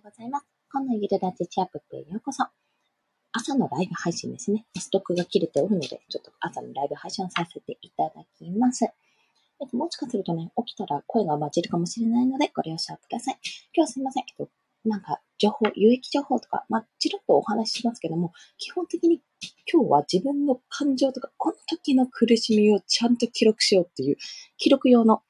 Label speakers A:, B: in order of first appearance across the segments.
A: でございます。今のゆるラジチアップへようこそ。朝のライブ配信ですね。ストックが切れておるので、ちょっと朝のライブ配信をさせていただきます。えっと、もしかするとね、起きたら声が混じるかもしれないので、ご了承ください。今日はすいません。えっと、なんか、情報、有益情報とか、まあ、ちらっとお話ししますけども、基本的に今日は自分の感情とか、この時の苦しみをちゃんと記録しようっていう、記録用の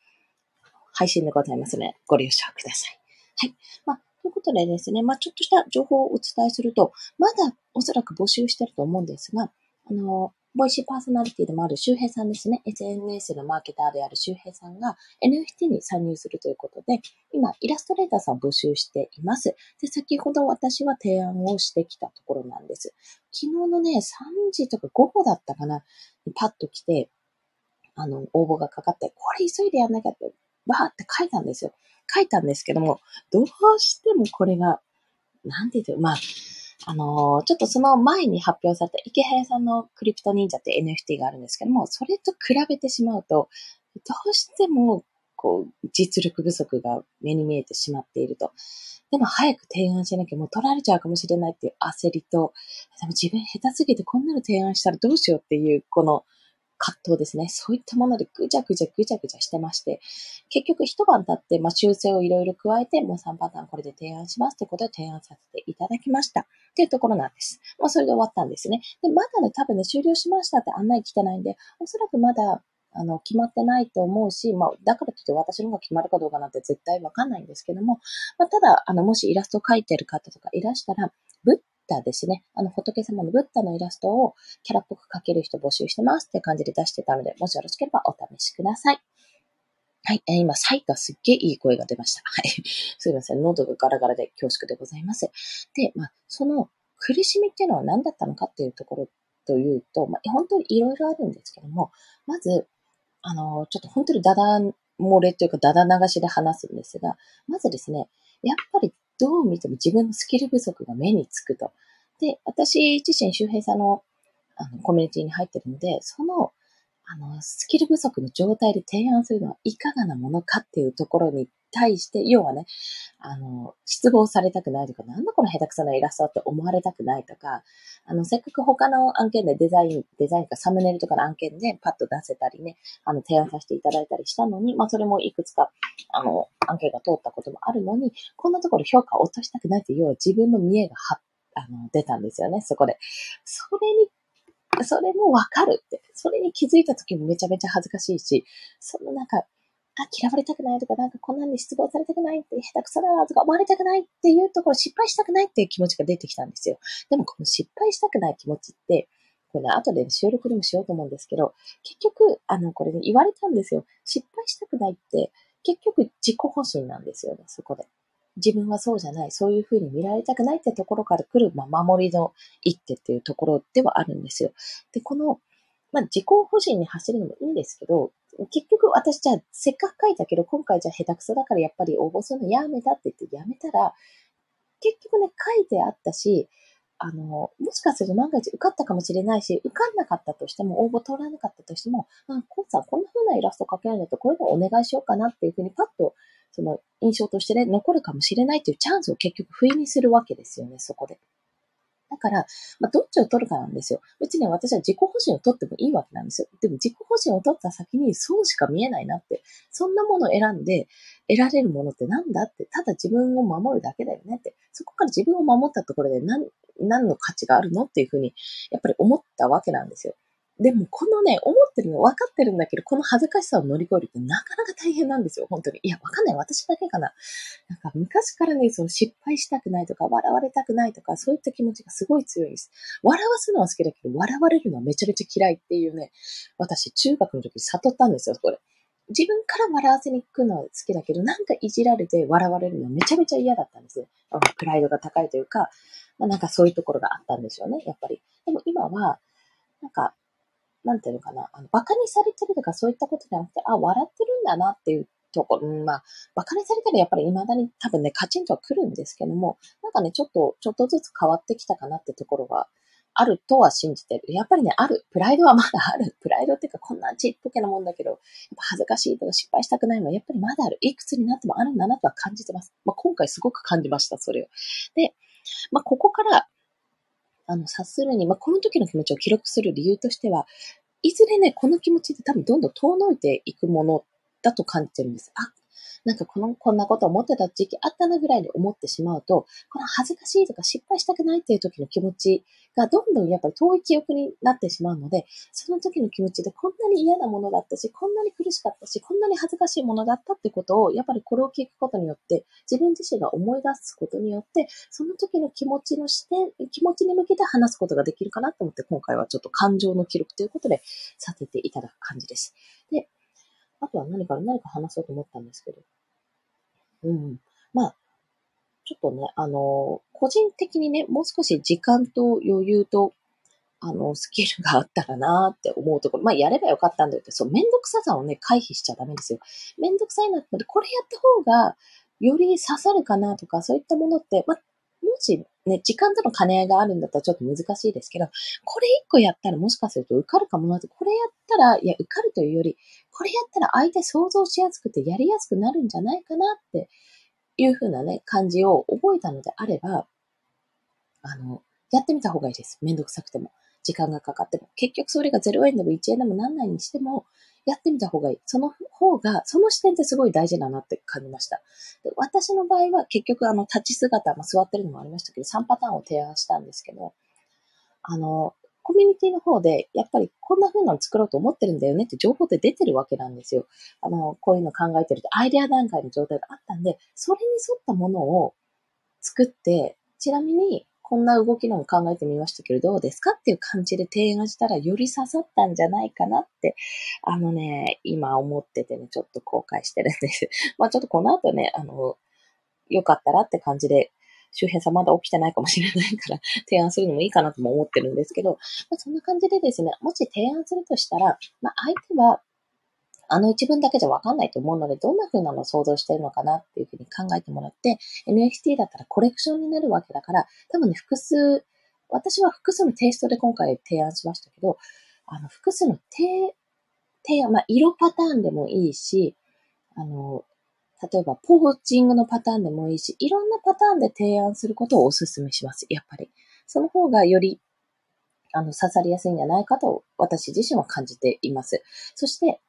A: 配信でございますね。ご了承ください。はい。まあ、ということでですね、まあ、ちょっとした情報をお伝えすると、まだおそらく募集してると思うんですが、あの、ボイシーパーソナリティでもある周平さんですね。SNS のマーケターである周平さんが NFT に参入するということで、今、イラストレーターさんを募集しています。で、先ほど私は提案をしてきたところなんです。昨日のね、3時とか午後だったかな、パッと来て、あの、応募がかかって、これ急いでやんなきゃって、バーって書いたんですよ。書いたんですけども、どうしてもこれが、なんて言うとまあ、あのー、ちょっとその前に発表された池早さんのクリプト忍者って NFT があるんですけども、それと比べてしまうと、どうしても、こう、実力不足が目に見えてしまっていると。でも早く提案しなきゃもう取られちゃうかもしれないっていう焦りと、でも自分下手すぎてこんなの提案したらどうしようっていう、この葛藤ですね。そういったものでぐちゃぐちゃぐちゃぐちゃしてまして、結局一晩経って、まあ、修正をいろいろ加えて、もう3パターンこれで提案しますということで提案させていただきました。っていうところなんです。まあ、それで終わったんですね。で、まだね、多分ね、終了しましたって案内来てないんで、おそらくまだ、あの、決まってないと思うし、まあ、だからといって私の方が決まるかどうかなんて絶対わかんないんですけども、まあ、ただ、あの、もしイラストを描いてる方とかいらしたら、ブッタですね。あの、仏様のブッダのイラストをキャラっぽく描ける人募集してますって感じで出してたので、もしよろしければお試しください。はい。えー、今、サイがすっげえいい声が出ました。はい。すいません。喉がガラガラで恐縮でございます。で、まあ、その苦しみっていうのは何だったのかっていうところというと、まあ、本当にいろいろあるんですけども、まず、あの、ちょっと本当にダダ漏れというかダダ流しで話すんですが、まずですね、やっぱりどう見ても自分のスキル不足が目につくと。で、私自身周平さんのあのコミュニティに入ってるので、その、あの、スキル不足の状態で提案するのはいかがなものかっていうところに対して、要はね、あの、失望されたくないとか、なんだこの下手くそなイラストって思われたくないとか、あの、せっかく他の案件でデザイン、デザインかサムネイルとかの案件でパッと出せたりね、あの、提案させていただいたりしたのに、まあ、それもいくつか、あの、案件が通ったこともあるのに、こんなところ評価を落としたくないっていう、要は自分の見栄がは、あの、出たんですよね、そこで。それにそれもわかるって。それに気づいた時もめちゃめちゃ恥ずかしいし、そのなんか、あ、嫌われたくないとか、なんかこんなんで失望されたくないって、下手くそだなとか思われたくないっていうところ、失敗したくないっていう気持ちが出てきたんですよ。でもこの失敗したくない気持ちって、これね、後で、収録でもしようと思うんですけど、結局、あの、これね、言われたんですよ。失敗したくないって、結局自己保身なんですよね、そこで。自分はそうじゃない、そういうふうに見られたくないってところから来る、まあ、守りの一手っていうところではあるんですよ。で、この、まあ、自己保身に走るのもいいんですけど、結局私じゃあせっかく書いたけど、今回じゃあ下手くそだからやっぱり応募するのやめたって言ってやめたら、結局ね、書いてあったし、あの、もしかすると万が一受かったかもしれないし、受かんなかったとしても、応募通らなかったとしても、あ、コンさんこんな風なイラスト描けるんだと、こういうのお願いしようかなっていう風にパッと、その印象としてね、残るかもしれないっていうチャンスを結局不意にするわけですよね、そこで。だから、まあ、どっちを取るかなんですよ。別に私は自己保身を取ってもいいわけなんですよ。でも自己保身を取った先にそうしか見えないなって、そんなものを選んで得られるものってなんだって、ただ自分を守るだけだよねって、そこから自分を守ったところで何、何の価値があるのっていうふうに、やっぱり思ったわけなんですよ。でも、このね、思ってるの分かってるんだけど、この恥ずかしさを乗り越えるってなかなか大変なんですよ、本当に。いや、わかんない。私だけかな。なんか、昔からね、その失敗したくないとか、笑われたくないとか、そういった気持ちがすごい強いです。笑わすのは好きだけど、笑われるのはめちゃめちゃ嫌いっていうね、私、中学の時悟ったんですよ、これ。自分から笑わせに行くのは好きだけど、なんかいじられて笑われるのはめちゃめちゃ嫌だったんですよ。プライドが高いというか、まあ、なんかそういうところがあったんでしょうね、やっぱり。でも今は、なんか、なんていうのかな、あの、馬鹿にされてるとかそういったことじゃなくて、あ、笑ってるんだなっていうところ、うん、まあ、馬鹿にされたらやっぱり未だに多分ね、カチンとは来るんですけども、なんかね、ちょっと、ちょっとずつ変わってきたかなってところがあるとは信じてる。やっぱりね、ある。プライドは まだある。プライドっていうか、こんなちっぽけなもんだけど、やっぱ恥ずかしいとか失敗したくないのは、やっぱりまだある。いくつになってもあるんだなとは感じてます。まあ、今回すごく感じました、それを。で、まあ、ここから、あの、察するに、まあ、この時の気持ちを記録する理由としては、いずれね、この気持ちって多分どんどん遠のいていくものだと感じてるんです。あ、なんかこの、こんなこと思ってた時期あったなぐらいで思ってしまうと、この恥ずかしいとか失敗したくないっていう時の気持ちがどんどんやっぱり遠い記憶になってしまうので、その時の気持ちでこんなに嫌なものだったし、こんなに苦しかったし、こんなに恥ずかしいものだったってことを、やっぱりこれを聞くことによって、自分自身が思い出すことによって、その時の気持ちの視点、気持ちに向けて話すことができるかなと思って、今回はちょっと感情の記録ということでさせていただく感じです。で、あとは何か何か話そうと思ったんですけど、うん。まあ、ちょっとね、あの、個人的にね、もう少し時間と余裕と、あの、スキルがあったらなって思うところ。まあ、やればよかったんだよって、そう、めんどくささをね、回避しちゃダメですよ。めんどくさいなって、これやった方が、より刺さるかなとか、そういったものって、まあ、もしね、時間との兼ね合いがあるんだったらちょっと難しいですけど、これ一個やったらもしかすると受かるかもなって、これやったら、いや、受かるというより、これやったら相手想像しやすくてやりやすくなるんじゃないかなっていう風なね、感じを覚えたのであれば、あの、やってみた方がいいです。めんどくさくても。時間がかかっても。結局それが0円でも1円でもなんないにしても、やってみた方がいい。その方が、その視点ってすごい大事だなって感じました。で私の場合は結局あの立ち姿、まあ、座ってるのもありましたけど、3パターンを提案したんですけど、あの、コミュニティの方で、やっぱりこんな風なの作ろうと思ってるんだよねって情報って出てるわけなんですよ。あの、こういうの考えてるってアイデア段階の状態があったんで、それに沿ったものを作って、ちなみにこんな動きのも考えてみましたけど、どうですかっていう感じで提案したらより刺さったんじゃないかなって、あのね、今思っててね、ちょっと後悔してるんです。まあちょっとこの後ね、あの、よかったらって感じで、周辺さんまだ起きてないかもしれないから 提案するのもいいかなとも思ってるんですけど、まあ、そんな感じでですね、もし提案するとしたら、まあ相手はあの一文だけじゃわかんないと思うので、どんな風なのを想像してるのかなっていう風に考えてもらって、NFT だったらコレクションになるわけだから、多分ね、複数、私は複数のテイストで今回提案しましたけど、あの、複数の提、提案、まあ、色パターンでもいいし、あの、例えば、ポーチングのパターンでもいいし、いろんなパターンで提案することをお勧めします。やっぱり。その方がより、あの、刺さりやすいんじゃないかと、私自身は感じています。そして、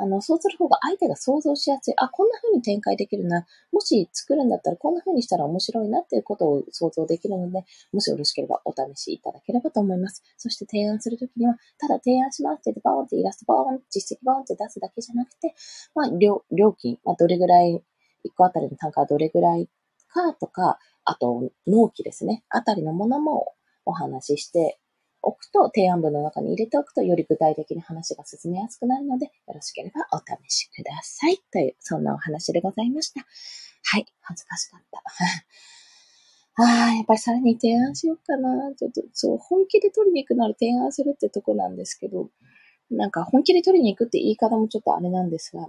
A: あの、そうする方が相手が想像しやすい。あ、こんな風に展開できるな。もし作るんだったらこんな風にしたら面白いなっていうことを想像できるので、もしよろしければお試しいただければと思います。そして提案するときには、ただ提案しますって言ってバーンってイラストバーン、実績バーンって出すだけじゃなくて、まあ、料金、まあ、どれぐらい、1個あたりの単価はどれぐらいかとか、あと、納期ですね。あたりのものもお話ししておくと、提案文の中に入れておくと、より具体的に話が進めやすくなるので、よろしければお試しください。という、そんなお話でございました。はい、恥ずかしかった。ああ、やっぱりさらに提案しようかな。ちょっと、そう、本気で取りに行くなら提案するってとこなんですけど、なんか本気で取りに行くって言い方もちょっとあれなんですが、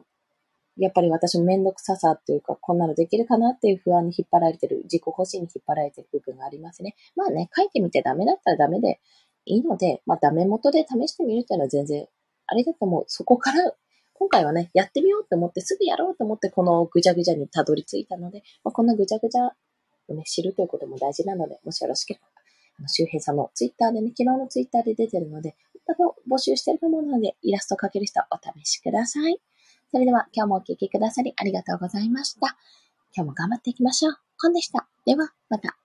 A: やっぱり私もめんどくささっていうか、こんなのできるかなっていう不安に引っ張られてる、自己保身に引っ張られてる部分がありますね。まあね、書いてみてダメだったらダメで、いいので、まあ、ダメ元で試してみるっていうのは全然あれだと思う。そこから、今回はね、やってみようと思って、すぐやろうと思って、このぐちゃぐちゃにたどり着いたので、まあ、こんなぐちゃぐちゃをね、知るということも大事なので、もしよろしければ、あの、周平さんのツイッターでね、昨日のツイッターで出てるので、多分募集してると思うので、イラスト描ける人お試しください。それでは、今日もお聴きくださりありがとうございました。今日も頑張っていきましょう。コンでした。では、また。